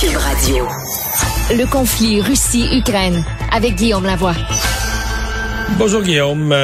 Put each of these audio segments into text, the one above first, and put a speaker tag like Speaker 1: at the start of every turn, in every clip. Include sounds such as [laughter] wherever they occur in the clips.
Speaker 1: Cube Radio. Le conflit Russie-Ukraine avec Guillaume Lavoie.
Speaker 2: Bonjour Guillaume.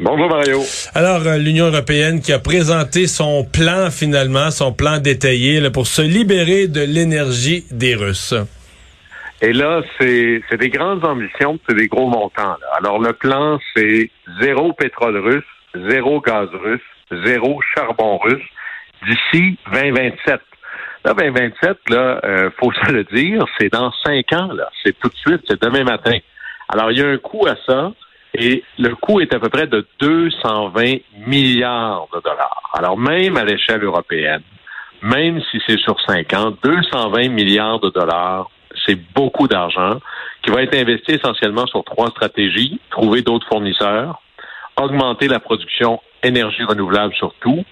Speaker 3: Bonjour Mario.
Speaker 2: Alors, euh, l'Union européenne qui a présenté son plan finalement, son plan détaillé là, pour se libérer de l'énergie des Russes.
Speaker 3: Et là, c'est des grandes ambitions, c'est des gros montants. Là. Alors, le plan, c'est zéro pétrole russe, zéro gaz russe, zéro charbon russe d'ici 2027. Là, 2027, là, euh, faut se le dire, c'est dans cinq ans, là. C'est tout de suite, c'est demain matin. Alors, il y a un coût à ça, et le coût est à peu près de 220 milliards de dollars. Alors, même à l'échelle européenne, même si c'est sur cinq ans, 220 milliards de dollars, c'est beaucoup d'argent qui va être investi essentiellement sur trois stratégies. Trouver d'autres fournisseurs, augmenter la production énergie renouvelable surtout,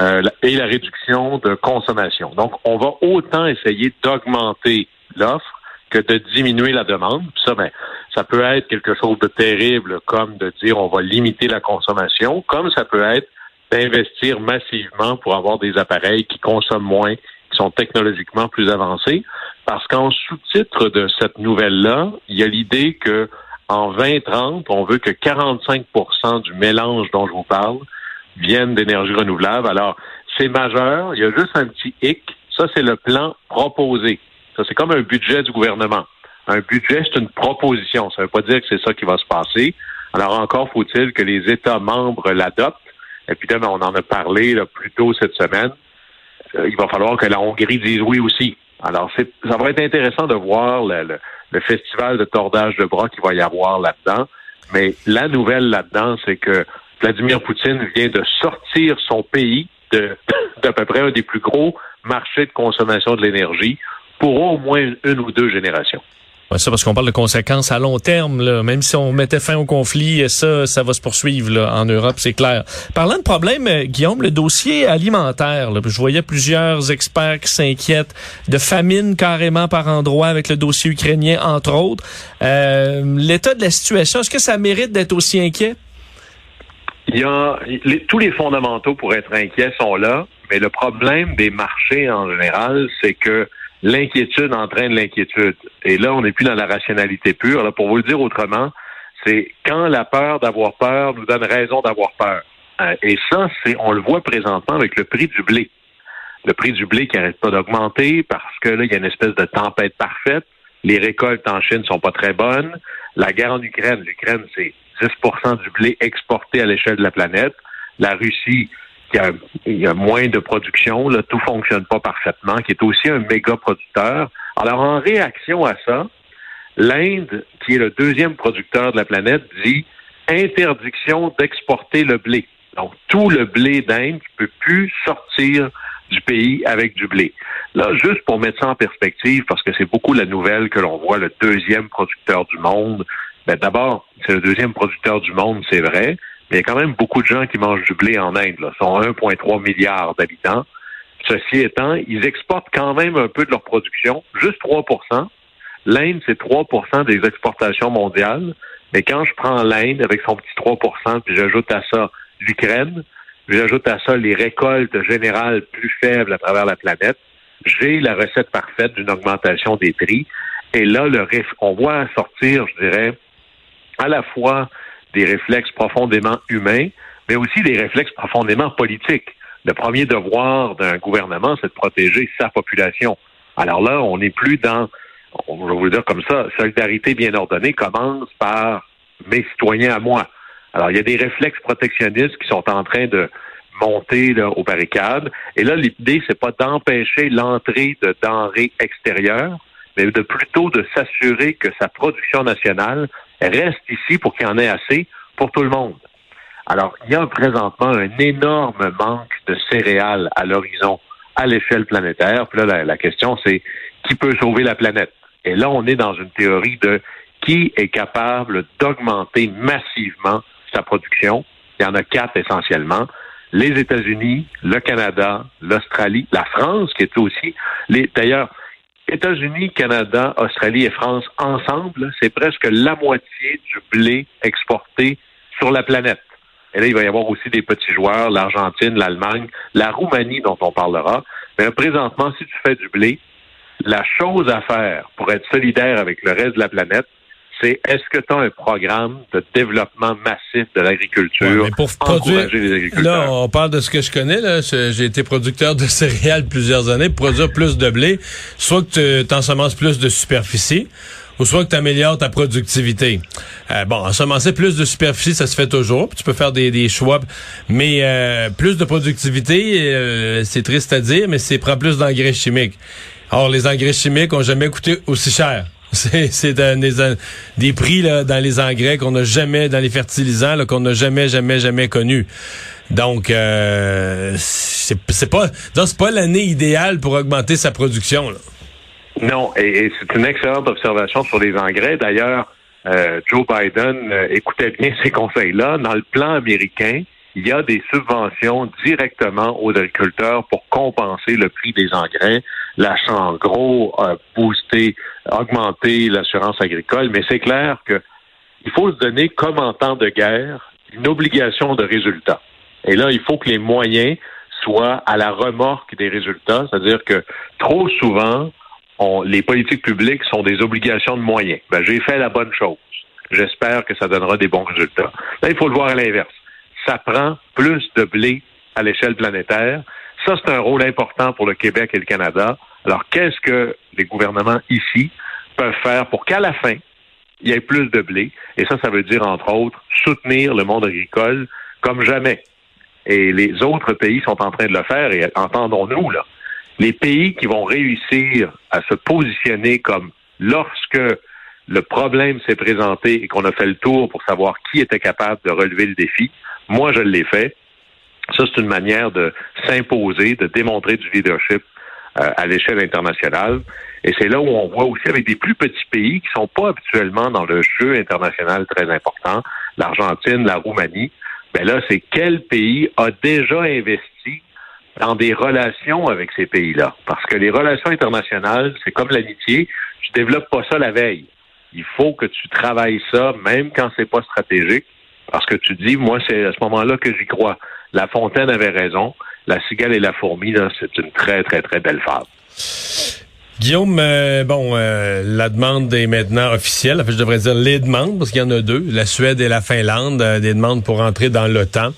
Speaker 3: euh, et la réduction de consommation. Donc, on va autant essayer d'augmenter l'offre que de diminuer la demande. ça, ben, ça peut être quelque chose de terrible, comme de dire on va limiter la consommation, comme ça peut être d'investir massivement pour avoir des appareils qui consomment moins, qui sont technologiquement plus avancés. Parce qu'en sous-titre de cette nouvelle-là, il y a l'idée que en 2030, on veut que 45% du mélange dont je vous parle viennent d'énergie renouvelable. Alors, c'est majeur. Il y a juste un petit hic. Ça, c'est le plan proposé. Ça, c'est comme un budget du gouvernement. Un budget, c'est une proposition. Ça ne veut pas dire que c'est ça qui va se passer. Alors, encore faut-il que les États membres l'adoptent. Et puis, là, on en a parlé là, plus tôt cette semaine. Euh, il va falloir que la Hongrie dise oui aussi. Alors, ça va être intéressant de voir le, le festival de tordage de bras qu'il va y avoir là-dedans. Mais la nouvelle là-dedans, c'est que Vladimir Poutine vient de sortir son pays de [coughs] d'à peu près un des plus gros marchés de consommation de l'énergie pour au moins une ou deux générations.
Speaker 2: Ouais, ça parce qu'on parle de conséquences à long terme. Même si on mettait fin au conflit, ça, ça va se poursuivre en Europe, c'est clair. Parlant de problème, euh, Guillaume, le dossier alimentaire. Je voyais plusieurs experts qui s'inquiètent de famine carrément par endroit avec le dossier ukrainien, entre autres. Euh, L'état de la situation, est-ce que ça mérite d'être aussi inquiet?
Speaker 3: Il y a tous les fondamentaux pour être inquiets sont là, mais le problème des marchés en général, c'est que l'inquiétude entraîne l'inquiétude. Et là, on n'est plus dans la rationalité pure. Là, pour vous le dire autrement, c'est quand la peur d'avoir peur nous donne raison d'avoir peur. Euh, et ça, c'est, on le voit présentement avec le prix du blé. Le prix du blé qui n'arrête pas d'augmenter parce que là, il y a une espèce de tempête parfaite. Les récoltes en Chine sont pas très bonnes. La guerre en Ukraine, l'Ukraine, c'est 10% du blé exporté à l'échelle de la planète. La Russie, qui a, a moins de production, là, tout fonctionne pas parfaitement, qui est aussi un méga producteur. Alors, en réaction à ça, l'Inde, qui est le deuxième producteur de la planète, dit interdiction d'exporter le blé. Donc, tout le blé d'Inde ne peut plus sortir du pays avec du blé. Là, juste pour mettre ça en perspective, parce que c'est beaucoup la nouvelle que l'on voit, le deuxième producteur du monde, ben, d'abord, c'est le deuxième producteur du monde, c'est vrai, mais il y a quand même beaucoup de gens qui mangent du blé en Inde. Là. Ils sont 1,3 milliard d'habitants. Ceci étant, ils exportent quand même un peu de leur production, juste 3% L'Inde, c'est 3% des exportations mondiales. Mais quand je prends l'Inde avec son petit 3% puis j'ajoute à ça l'Ukraine, j'ajoute à ça les récoltes générales plus faibles à travers la planète, j'ai la recette parfaite d'une augmentation des prix. Et là, le on voit sortir, je dirais, à la fois des réflexes profondément humains, mais aussi des réflexes profondément politiques. Le premier devoir d'un gouvernement, c'est de protéger sa population. Alors là, on n'est plus dans, on va vous le dire comme ça, solidarité bien ordonnée commence par mes citoyens à moi. Alors, il y a des réflexes protectionnistes qui sont en train de monter là, aux barricades. Et là, l'idée, c'est pas d'empêcher l'entrée de denrées extérieures, mais de plutôt de s'assurer que sa production nationale reste ici pour qu'il y en ait assez pour tout le monde. Alors, il y a présentement un énorme manque de céréales à l'horizon à l'échelle planétaire. Puis là, la, question, c'est qui peut sauver la planète? Et là, on est dans une théorie de qui est capable d'augmenter massivement sa production. Il y en a quatre essentiellement. Les États-Unis, le Canada, l'Australie, la France, qui est aussi. D'ailleurs, États-Unis, Canada, Australie et France ensemble, c'est presque la moitié du blé exporté sur la planète. Et là, il va y avoir aussi des petits joueurs, l'Argentine, l'Allemagne, la Roumanie dont on parlera. Mais présentement, si tu fais du blé, La chose à faire pour être solidaire avec le reste de la planète, c'est est-ce que tu as un programme de développement massif de l'agriculture
Speaker 2: ouais, pour produire, les agriculteurs? Là, on parle de ce que je connais. Là. J'ai été producteur de [laughs] céréales plusieurs années. Pour produire plus de blé, soit que tu ensemences plus de superficie, ou soit que tu améliores ta productivité. Euh, bon, ensemencer plus de superficie, ça se fait toujours. tu peux faire des, des choix. Mais euh, plus de productivité, euh, c'est triste à dire, mais c'est prend plus d'engrais chimiques. Or, les engrais chimiques ont jamais coûté aussi cher. [laughs] C'est des, des, prix là, dans les engrais qu'on n'a jamais, dans les fertilisants, qu'on n'a jamais, jamais, jamais connus. Donc, euh, c'est pas, pas l'année idéale pour augmenter sa production.
Speaker 3: Non, et, c'est une excellente observation sur les engrais. D'ailleurs, euh, Joe Biden euh, écoutait bien ces conseils-là. Dans le plan américain, il y a des subventions directement aux agriculteurs pour compenser le prix des engrais. L'achat en gros a boosté, augmenté l'assurance agricole, mais c'est clair que il faut se donner, comme en temps de guerre, une obligation de résultat. Et là, il faut que les moyens soient à la remorque des résultats, c'est-à-dire que trop souvent, les politiques publiques sont des obligations de moyens. Ben, j'ai fait la bonne chose. J'espère que ça donnera des bons résultats. Là, il faut le voir à l'inverse. Ça prend plus de blé à l'échelle planétaire. Ça, c'est un rôle important pour le Québec et le Canada. Alors, qu'est-ce que les gouvernements ici peuvent faire pour qu'à la fin, il y ait plus de blé? Et ça, ça veut dire, entre autres, soutenir le monde agricole comme jamais. Et les autres pays sont en train de le faire, et entendons-nous, là les pays qui vont réussir à se positionner comme lorsque le problème s'est présenté et qu'on a fait le tour pour savoir qui était capable de relever le défi, moi je l'ai fait. Ça, c'est une manière de s'imposer, de démontrer du leadership euh, à l'échelle internationale. Et c'est là où on voit aussi avec des plus petits pays qui sont pas habituellement dans le jeu international très important, l'Argentine, la Roumanie. Ben là, c'est quel pays a déjà investi dans des relations avec ces pays-là? Parce que les relations internationales, c'est comme l'amitié, tu développes pas ça la veille. Il faut que tu travailles ça, même quand c'est pas stratégique, parce que tu dis, moi, c'est à ce moment-là que j'y crois. La Fontaine avait raison. La cigale et la fourmi, c'est une très, très, très belle fable.
Speaker 2: Guillaume, euh, bon, euh, la demande est maintenant officielle. Enfin, je devrais dire les demandes, parce qu'il y en a deux, la Suède et la Finlande, euh, des demandes pour entrer dans l'OTAN.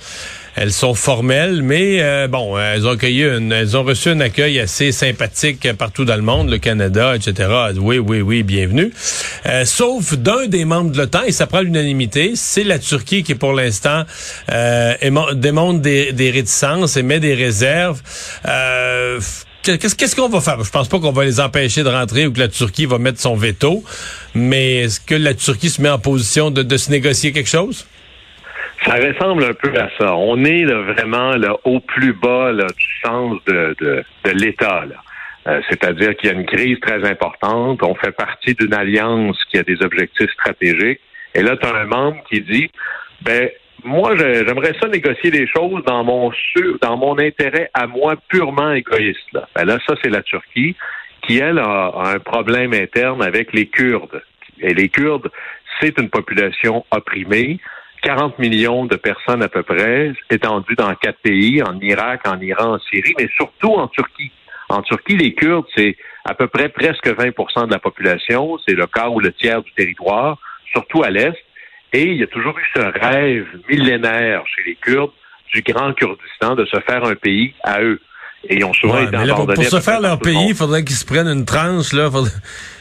Speaker 2: Elles sont formelles, mais euh, bon, elles ont accueilli elles ont reçu un accueil assez sympathique partout dans le monde, le Canada, etc. Oui, oui, oui, bienvenue. Euh, sauf d'un des membres de l'OTAN, et ça prend l'unanimité, c'est la Turquie qui, pour l'instant, euh, des, réticences et met des réserves. Euh, Qu'est-ce qu'on va faire? Je pense pas qu'on va les empêcher de rentrer ou que la Turquie va mettre son veto, mais est-ce que la Turquie se met en position de se négocier quelque chose?
Speaker 3: Ça ressemble un peu à ça. On est vraiment là, au plus bas du sens de, de, de l'État. Euh, c'est-à-dire qu'il y a une crise très importante. On fait partie d'une alliance qui a des objectifs stratégiques. Et là, tu as un membre qui dit, ben, moi, j'aimerais ça négocier des choses dans mon dans mon intérêt à moi purement égoïste. Là, ben là ça, c'est la Turquie qui, elle, a un problème interne avec les Kurdes. Et les Kurdes, c'est une population opprimée. 40 millions de personnes à peu près, étendues dans quatre pays, en Irak, en Iran, en Syrie, mais surtout en Turquie. En Turquie, les Kurdes, c'est à peu près presque 20% de la population, c'est le quart ou le tiers du territoire, surtout à l'Est. Et il y a toujours eu ce rêve millénaire chez les Kurdes du grand Kurdistan de se faire un pays à eux. Et ils ont souvent été abandonnés.
Speaker 2: Pour, se faire leur pays, il faudrait qu'ils se prennent une tranche, là. Faudrait,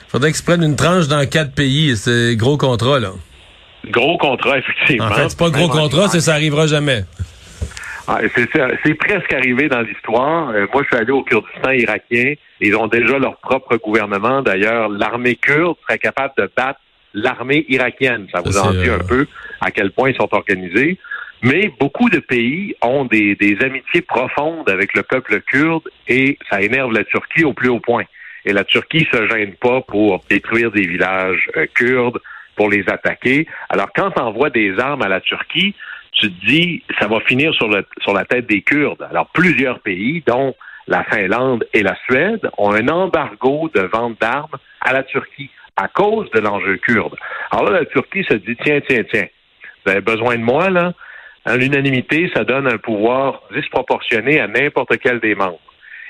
Speaker 2: faudrait qu'ils se prennent une tranche dans quatre pays. C'est gros contrat, là.
Speaker 3: Gros contrat, effectivement.
Speaker 2: En fait, c'est pas un gros contrat, c'est ça arrivera jamais.
Speaker 3: Ah, c'est presque arrivé dans l'histoire. Euh, moi, je suis allé au Kurdistan irakien. Ils ont déjà leur propre gouvernement. D'ailleurs, l'armée kurde serait capable de battre l'armée irakienne. Ça vous en dit un peu à quel point ils sont organisés. Mais beaucoup de pays ont des, des amitiés profondes avec le peuple kurde et ça énerve la Turquie au plus haut point. Et la Turquie se gêne pas pour détruire des villages euh, kurdes, pour les attaquer. Alors, quand tu envoies des armes à la Turquie, tu te dis, ça va finir sur, la tête des Kurdes. Alors, plusieurs pays, dont la Finlande et la Suède, ont un embargo de vente d'armes à la Turquie à cause de l'enjeu kurde. Alors là, la Turquie se dit, tiens, tiens, tiens, vous avez besoin de moi, là? En l'unanimité, ça donne un pouvoir disproportionné à n'importe quel des membres.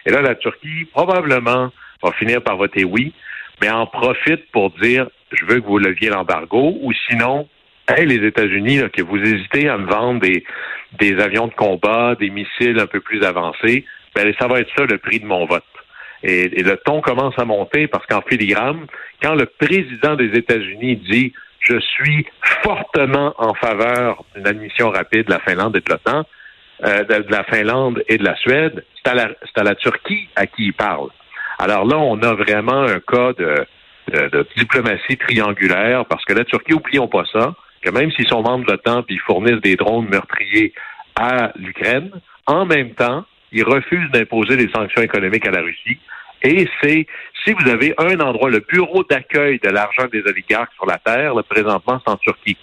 Speaker 3: Et là, la Turquie, probablement, va finir par voter oui, mais en profite pour dire je veux que vous leviez l'embargo, ou sinon, hey, les États-Unis, que vous hésitez à me vendre des, avions de combat, des missiles un peu plus avancés, ben, ça va être ça le prix de mon vote. Et, le ton commence à monter parce qu'en filigrane, quand le président des États-Unis dit je suis fortement en faveur d'une admission rapide de la Finlande et de l'OTAN, euh, de, la Finlande et de la Suède, c'est à la, à la Turquie à qui il parle. Alors là, on a vraiment un cas de, de, diplomatie triangulaire parce que la Turquie, oublions pas ça, que même s'ils sont membres de l'OTAN et ils fournissent des drones meurtriers à l'Ukraine, en même temps, ils refusent d'imposer des sanctions économiques à la Russie. Et c'est, si vous avez un endroit, le bureau d'accueil de l'argent des oligarques sur la Terre, le présentement, c'est en Turquie.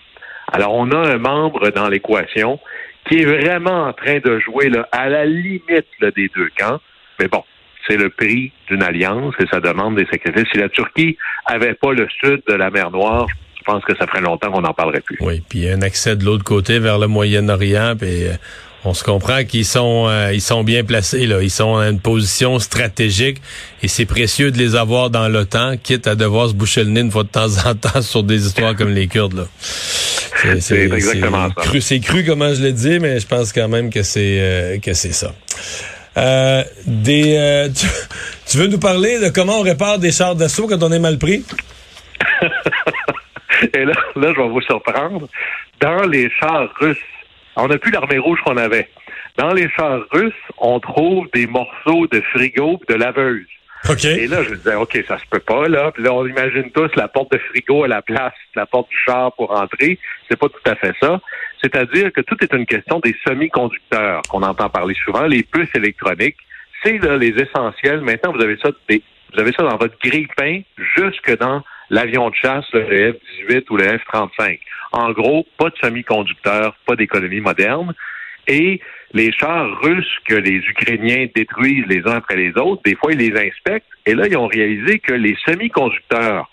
Speaker 3: Alors, on a un membre dans l'équation qui est vraiment en train de jouer là, à la limite des deux camps. Mais bon, c'est le prix d'une alliance et ça demande des sacrifices. Si la Turquie avait pas le sud de la mer Noire, je pense que ça ferait longtemps qu'on n'en parlerait plus.
Speaker 2: Oui, puis un accès de l'autre côté vers le Moyen-Orient, puis euh, on se comprend qu'ils sont euh, ils sont bien placés là, ils sont en une position stratégique et c'est précieux de les avoir dans l'OTAN, quitte à devoir se boucher le nez une fois de temps en temps sur des histoires comme les Kurdes là.
Speaker 3: C'est exactement ça.
Speaker 2: C'est cru comment je l'ai dit, mais je pense quand même que c'est euh, que c'est ça. Euh, des, [laughs] tu, tu, veux nous parler de comment on répare des chars d'assaut quand on est mal pris? [laughs]
Speaker 3: Et là, là, je vais vous surprendre. Dans les chars russes on n'a plus l'armée rouge qu'on avait. Dans les chars russes, on trouve des morceaux de frigo de laveuse. Et là, je me disais, OK, ça se peut pas, là. Puis là, on imagine tous la porte de frigo à la place de la porte du char pour entrer. C'est pas tout à fait ça. C'est-à-dire que tout est une question des semi-conducteurs qu'on entend parler souvent, les puces électroniques. C'est les essentiels. Maintenant, vous avez ça, vous avez ça dans votre grille-pain jusque dans l'avion de chasse, le F-18 ou le F-35. En gros, pas de semi-conducteurs, pas d'économie moderne. Et les chars russes que les Ukrainiens détruisent les uns après les autres, des fois, ils les inspectent. Et là, ils ont réalisé que les semi-conducteurs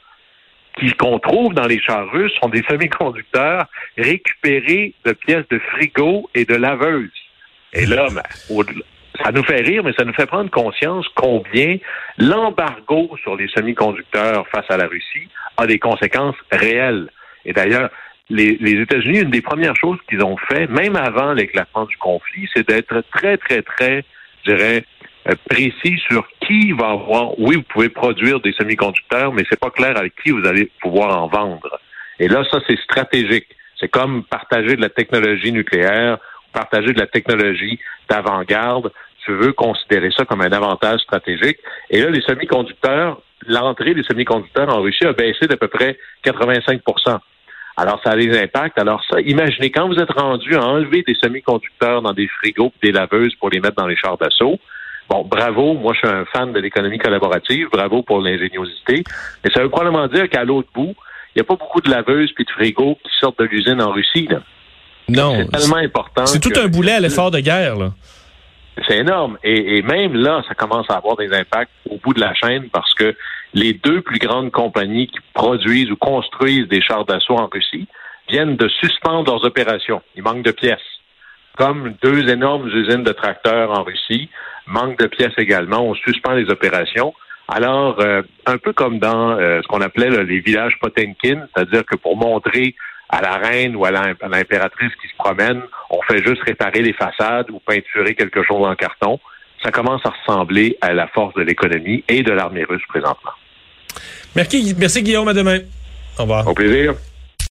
Speaker 3: qu'on trouve dans les chars russes sont des semi-conducteurs récupérés de pièces de frigo et de laveuses. Et là, ben, ça nous fait rire, mais ça nous fait prendre conscience combien l'embargo sur les semi-conducteurs face à la Russie a des conséquences réelles. Et d'ailleurs, les, États-Unis, une des premières choses qu'ils ont fait, même avant l'éclatement du conflit, c'est d'être très, très, très, je dirais, précis sur qui va avoir. Oui, vous pouvez produire des semi-conducteurs, mais c'est pas clair avec qui vous allez pouvoir en vendre. Et là, ça, c'est stratégique. C'est comme partager de la technologie nucléaire, partager de la technologie d'avant-garde. Tu veux considérer ça comme un avantage stratégique. Et là, les semi-conducteurs, l'entrée des semi-conducteurs en Russie a baissé d'à peu près 85% alors, ça a des impacts. Alors, ça, imaginez, quand vous êtes rendu à enlever des semi-conducteurs dans des frigos des laveuses pour les mettre dans les chars d'assaut, bon, bravo, moi, je suis un fan de l'économie collaborative, bravo pour l'ingéniosité, mais ça veut probablement dire qu'à l'autre bout, il n'y a pas beaucoup de laveuses puis de frigos qui sortent de l'usine en Russie, là.
Speaker 2: Non.
Speaker 3: C'est tellement important.
Speaker 2: C'est tout un boulet à l'effort de guerre, là.
Speaker 3: C'est énorme. Et, même là, ça commence à avoir des impacts au bout de la chaîne parce que les deux plus grandes compagnies qui produisent ou construisent des chars d'assaut en Russie viennent de suspendre leurs opérations. Il manque de pièces. Comme deux énormes usines de tracteurs en Russie, manque de pièces également, on suspend les opérations. Alors, euh, un peu comme dans euh, ce qu'on appelait les villages Potemkin, c'est-à-dire que pour montrer à la reine ou à l'impératrice qui se promène, on fait juste réparer les façades ou peinturer quelque chose en carton. Ça commence à ressembler à la force de l'économie et de l'armée russe présentement.
Speaker 2: Merci, merci Guillaume, à demain. Au revoir.
Speaker 3: Au plaisir.